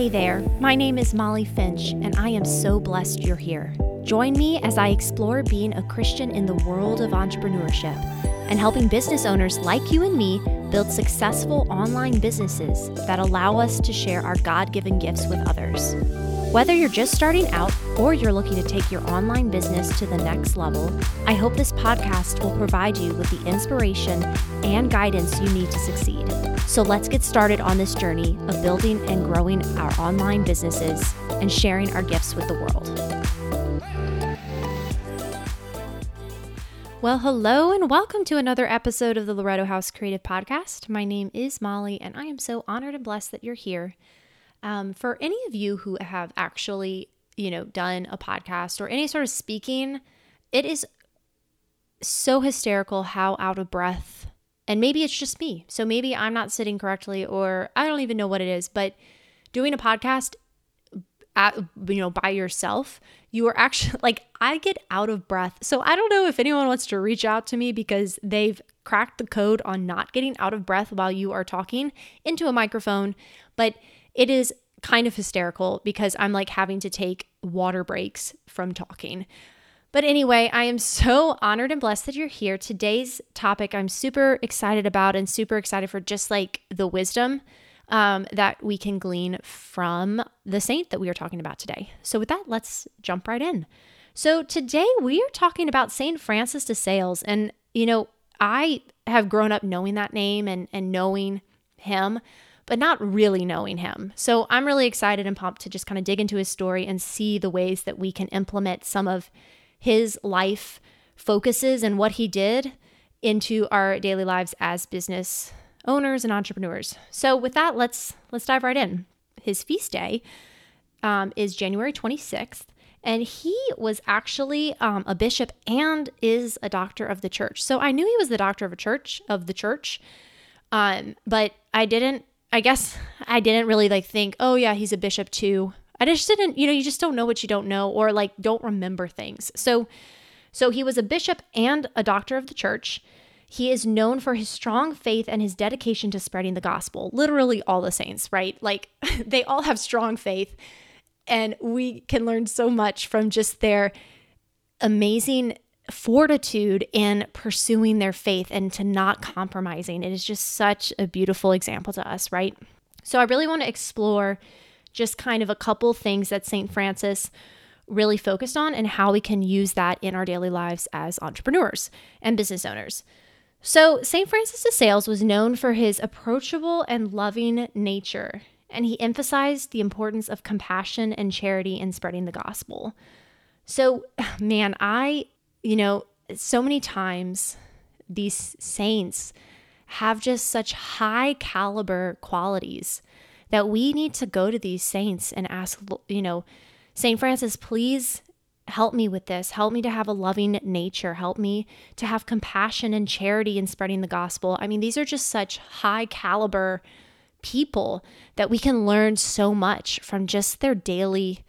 Hey there, my name is Molly Finch, and I am so blessed you're here. Join me as I explore being a Christian in the world of entrepreneurship and helping business owners like you and me build successful online businesses that allow us to share our God given gifts with others. Whether you're just starting out or you're looking to take your online business to the next level, I hope this podcast will provide you with the inspiration and guidance you need to succeed. So let's get started on this journey of building and growing our online businesses and sharing our gifts with the world. Well, hello and welcome to another episode of the Loreto House Creative Podcast. My name is Molly, and I am so honored and blessed that you're here. Um, for any of you who have actually, you know, done a podcast or any sort of speaking, it is so hysterical how out of breath and maybe it's just me. So maybe I'm not sitting correctly or I don't even know what it is, but doing a podcast at, you know by yourself, you are actually like I get out of breath. So I don't know if anyone wants to reach out to me because they've cracked the code on not getting out of breath while you are talking into a microphone, but it is kind of hysterical because I'm like having to take water breaks from talking. But anyway, I am so honored and blessed that you're here. Today's topic I'm super excited about and super excited for just like the wisdom um, that we can glean from the saint that we are talking about today. So, with that, let's jump right in. So, today we are talking about Saint Francis de Sales. And, you know, I have grown up knowing that name and, and knowing him, but not really knowing him. So, I'm really excited and pumped to just kind of dig into his story and see the ways that we can implement some of his life focuses and what he did into our daily lives as business owners and entrepreneurs. So with that, let's let's dive right in. His feast day um, is January 26th, and he was actually um, a bishop and is a doctor of the church. So I knew he was the doctor of a church of the church, um, but I didn't. I guess I didn't really like think, oh yeah, he's a bishop too. I just didn't, you know, you just don't know what you don't know or like don't remember things. So so he was a bishop and a doctor of the church. He is known for his strong faith and his dedication to spreading the gospel. Literally all the saints, right? Like they all have strong faith and we can learn so much from just their amazing fortitude in pursuing their faith and to not compromising. It is just such a beautiful example to us, right? So I really want to explore just kind of a couple things that St. Francis really focused on and how we can use that in our daily lives as entrepreneurs and business owners. So, St. Francis de Sales was known for his approachable and loving nature, and he emphasized the importance of compassion and charity in spreading the gospel. So, man, I, you know, so many times these saints have just such high caliber qualities that we need to go to these saints and ask, you know, St. Francis, please help me with this. Help me to have a loving nature. Help me to have compassion and charity in spreading the gospel. I mean, these are just such high caliber people that we can learn so much from just their daily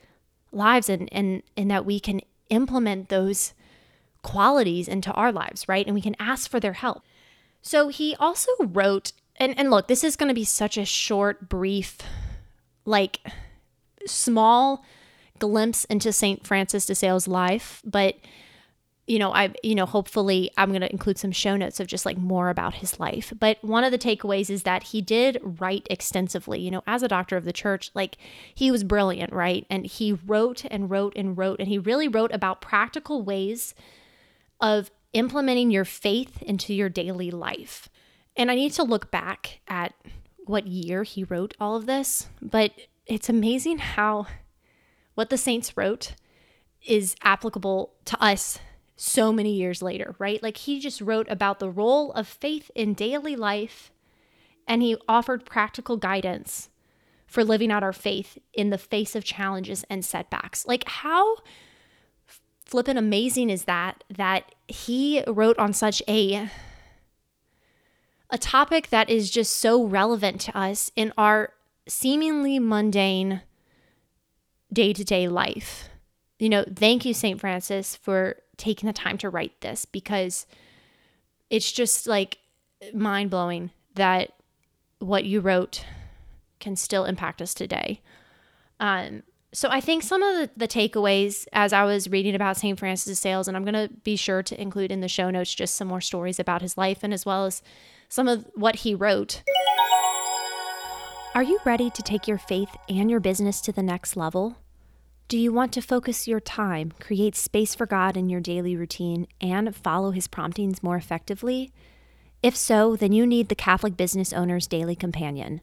lives and and and that we can implement those qualities into our lives, right? And we can ask for their help. So he also wrote and and look, this is going to be such a short, brief, like small glimpse into St. Francis de Sales' life, but you know, I you know, hopefully I'm going to include some show notes of just like more about his life. But one of the takeaways is that he did write extensively. You know, as a doctor of the church, like he was brilliant, right? And he wrote and wrote and wrote and he really wrote about practical ways of implementing your faith into your daily life. And I need to look back at what year he wrote all of this, but it's amazing how what the saints wrote is applicable to us so many years later, right? Like he just wrote about the role of faith in daily life and he offered practical guidance for living out our faith in the face of challenges and setbacks. Like how flippin' amazing is that that he wrote on such a a topic that is just so relevant to us in our seemingly mundane day to day life. You know, thank you, St. Francis, for taking the time to write this because it's just like mind blowing that what you wrote can still impact us today. Um, so I think some of the, the takeaways as I was reading about St. Francis de Sales, and I'm going to be sure to include in the show notes just some more stories about his life and as well as some of what he wrote. Are you ready to take your faith and your business to the next level? Do you want to focus your time, create space for God in your daily routine, and follow His promptings more effectively? If so, then you need the Catholic Business Owner's Daily Companion.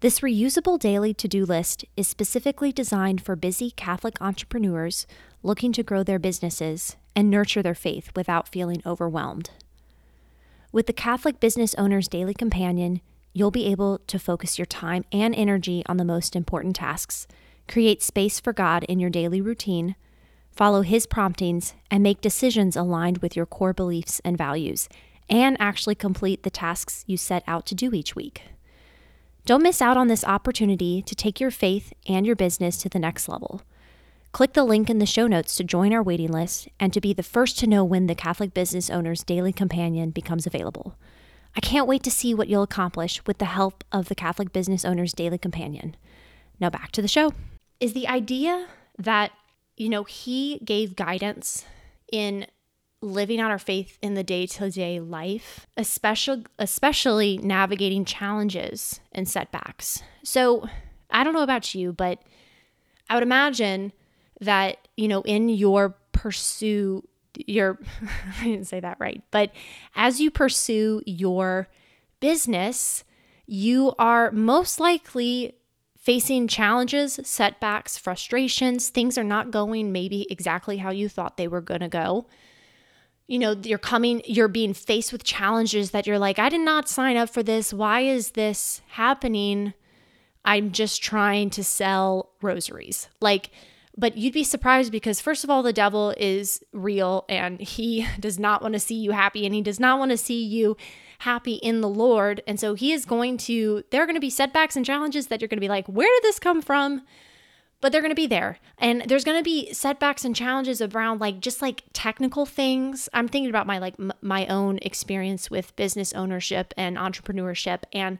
This reusable daily to do list is specifically designed for busy Catholic entrepreneurs looking to grow their businesses and nurture their faith without feeling overwhelmed. With the Catholic Business Owner's Daily Companion, you'll be able to focus your time and energy on the most important tasks create space for God in your daily routine, follow His promptings, and make decisions aligned with your core beliefs and values, and actually complete the tasks you set out to do each week. Don't miss out on this opportunity to take your faith and your business to the next level. Click the link in the show notes to join our waiting list and to be the first to know when the Catholic Business Owner's Daily Companion becomes available. I can't wait to see what you'll accomplish with the help of the Catholic Business Owner's Daily Companion. Now back to the show is the idea that, you know, he gave guidance in living out our faith in the day-to-day life, especially especially navigating challenges and setbacks. So, I don't know about you, but I would imagine that, you know, in your pursue your I didn't say that right, but as you pursue your business, you are most likely facing challenges, setbacks, frustrations, things are not going maybe exactly how you thought they were going to go. You know, you're coming, you're being faced with challenges that you're like, I did not sign up for this. Why is this happening? I'm just trying to sell rosaries. Like, but you'd be surprised because, first of all, the devil is real and he does not want to see you happy and he does not want to see you happy in the Lord. And so he is going to, there are going to be setbacks and challenges that you're going to be like, where did this come from? But they're going to be there. And there's going to be setbacks and challenges around like just like technical things. I'm thinking about my like m- my own experience with business ownership and entrepreneurship and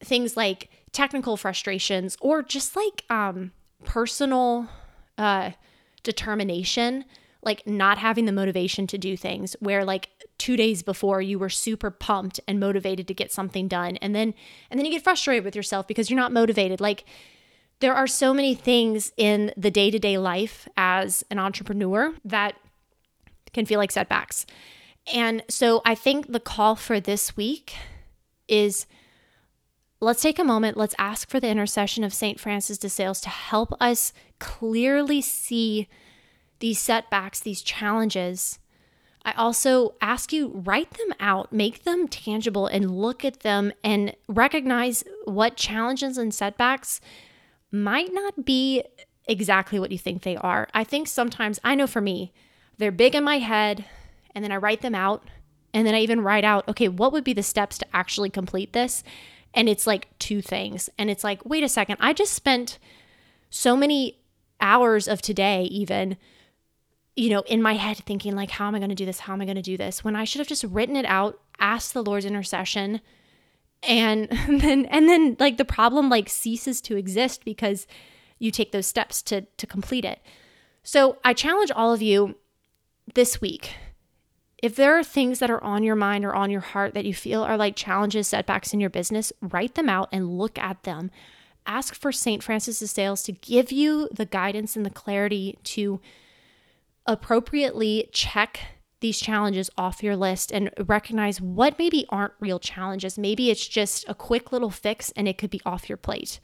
things like technical frustrations or just like um personal uh determination like not having the motivation to do things where like two days before you were super pumped and motivated to get something done. And then and then you get frustrated with yourself because you're not motivated. Like there are so many things in the day-to-day life as an entrepreneur that can feel like setbacks. And so i think the call for this week is let's take a moment let's ask for the intercession of st francis de sales to help us clearly see these setbacks, these challenges, I also ask you write them out, make them tangible and look at them and recognize what challenges and setbacks might not be exactly what you think they are. I think sometimes I know for me, they're big in my head and then I write them out and then I even write out, okay, what would be the steps to actually complete this? And it's like two things. And it's like, wait a second, I just spent so many hours of today even you know, in my head thinking like, how am I going to do this? How am I going to do this? When I should have just written it out, asked the Lord's intercession, and then and then like the problem like ceases to exist because you take those steps to to complete it. So I challenge all of you this week. If there are things that are on your mind or on your heart that you feel are like challenges, setbacks in your business, write them out and look at them. Ask for St. Francis de Sales to give you the guidance and the clarity to appropriately check these challenges off your list and recognize what maybe aren't real challenges. Maybe it's just a quick little fix and it could be off your plate.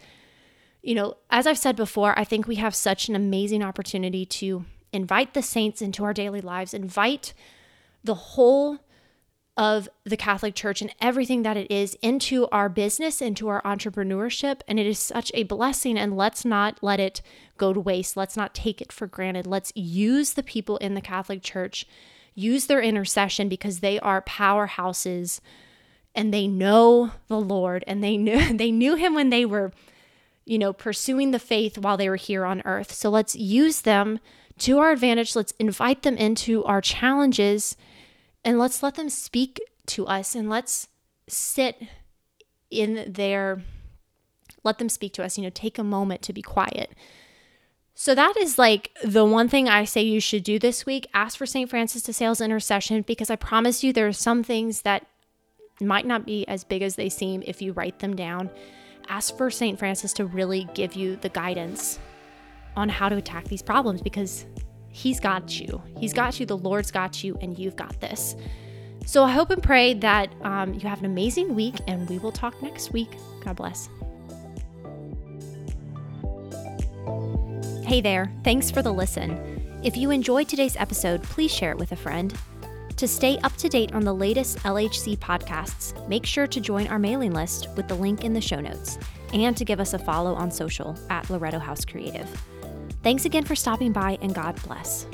You know, as I've said before, I think we have such an amazing opportunity to invite the saints into our daily lives, invite the whole of the Catholic Church and everything that it is into our business, into our entrepreneurship. And it is such a blessing. And let's not let it go to waste. Let's not take it for granted. Let's use the people in the Catholic Church, use their intercession because they are powerhouses and they know the Lord and they knew they knew him when they were you know pursuing the faith while they were here on earth. So let's use them to our advantage. Let's invite them into our challenges and let's let them speak to us and let's sit in their let them speak to us, you know, take a moment to be quiet. So that is like the one thing I say you should do this week. Ask for St. Francis de Sales intercession because I promise you there are some things that might not be as big as they seem if you write them down. Ask for St. Francis to really give you the guidance on how to attack these problems because he's got you. He's got you, the Lord's got you, and you've got this. So I hope and pray that um, you have an amazing week, and we will talk next week. God bless. Hey there, thanks for the listen. If you enjoyed today's episode, please share it with a friend. To stay up to date on the latest LHC podcasts, make sure to join our mailing list with the link in the show notes and to give us a follow on social at Loreto House Creative. Thanks again for stopping by and God bless.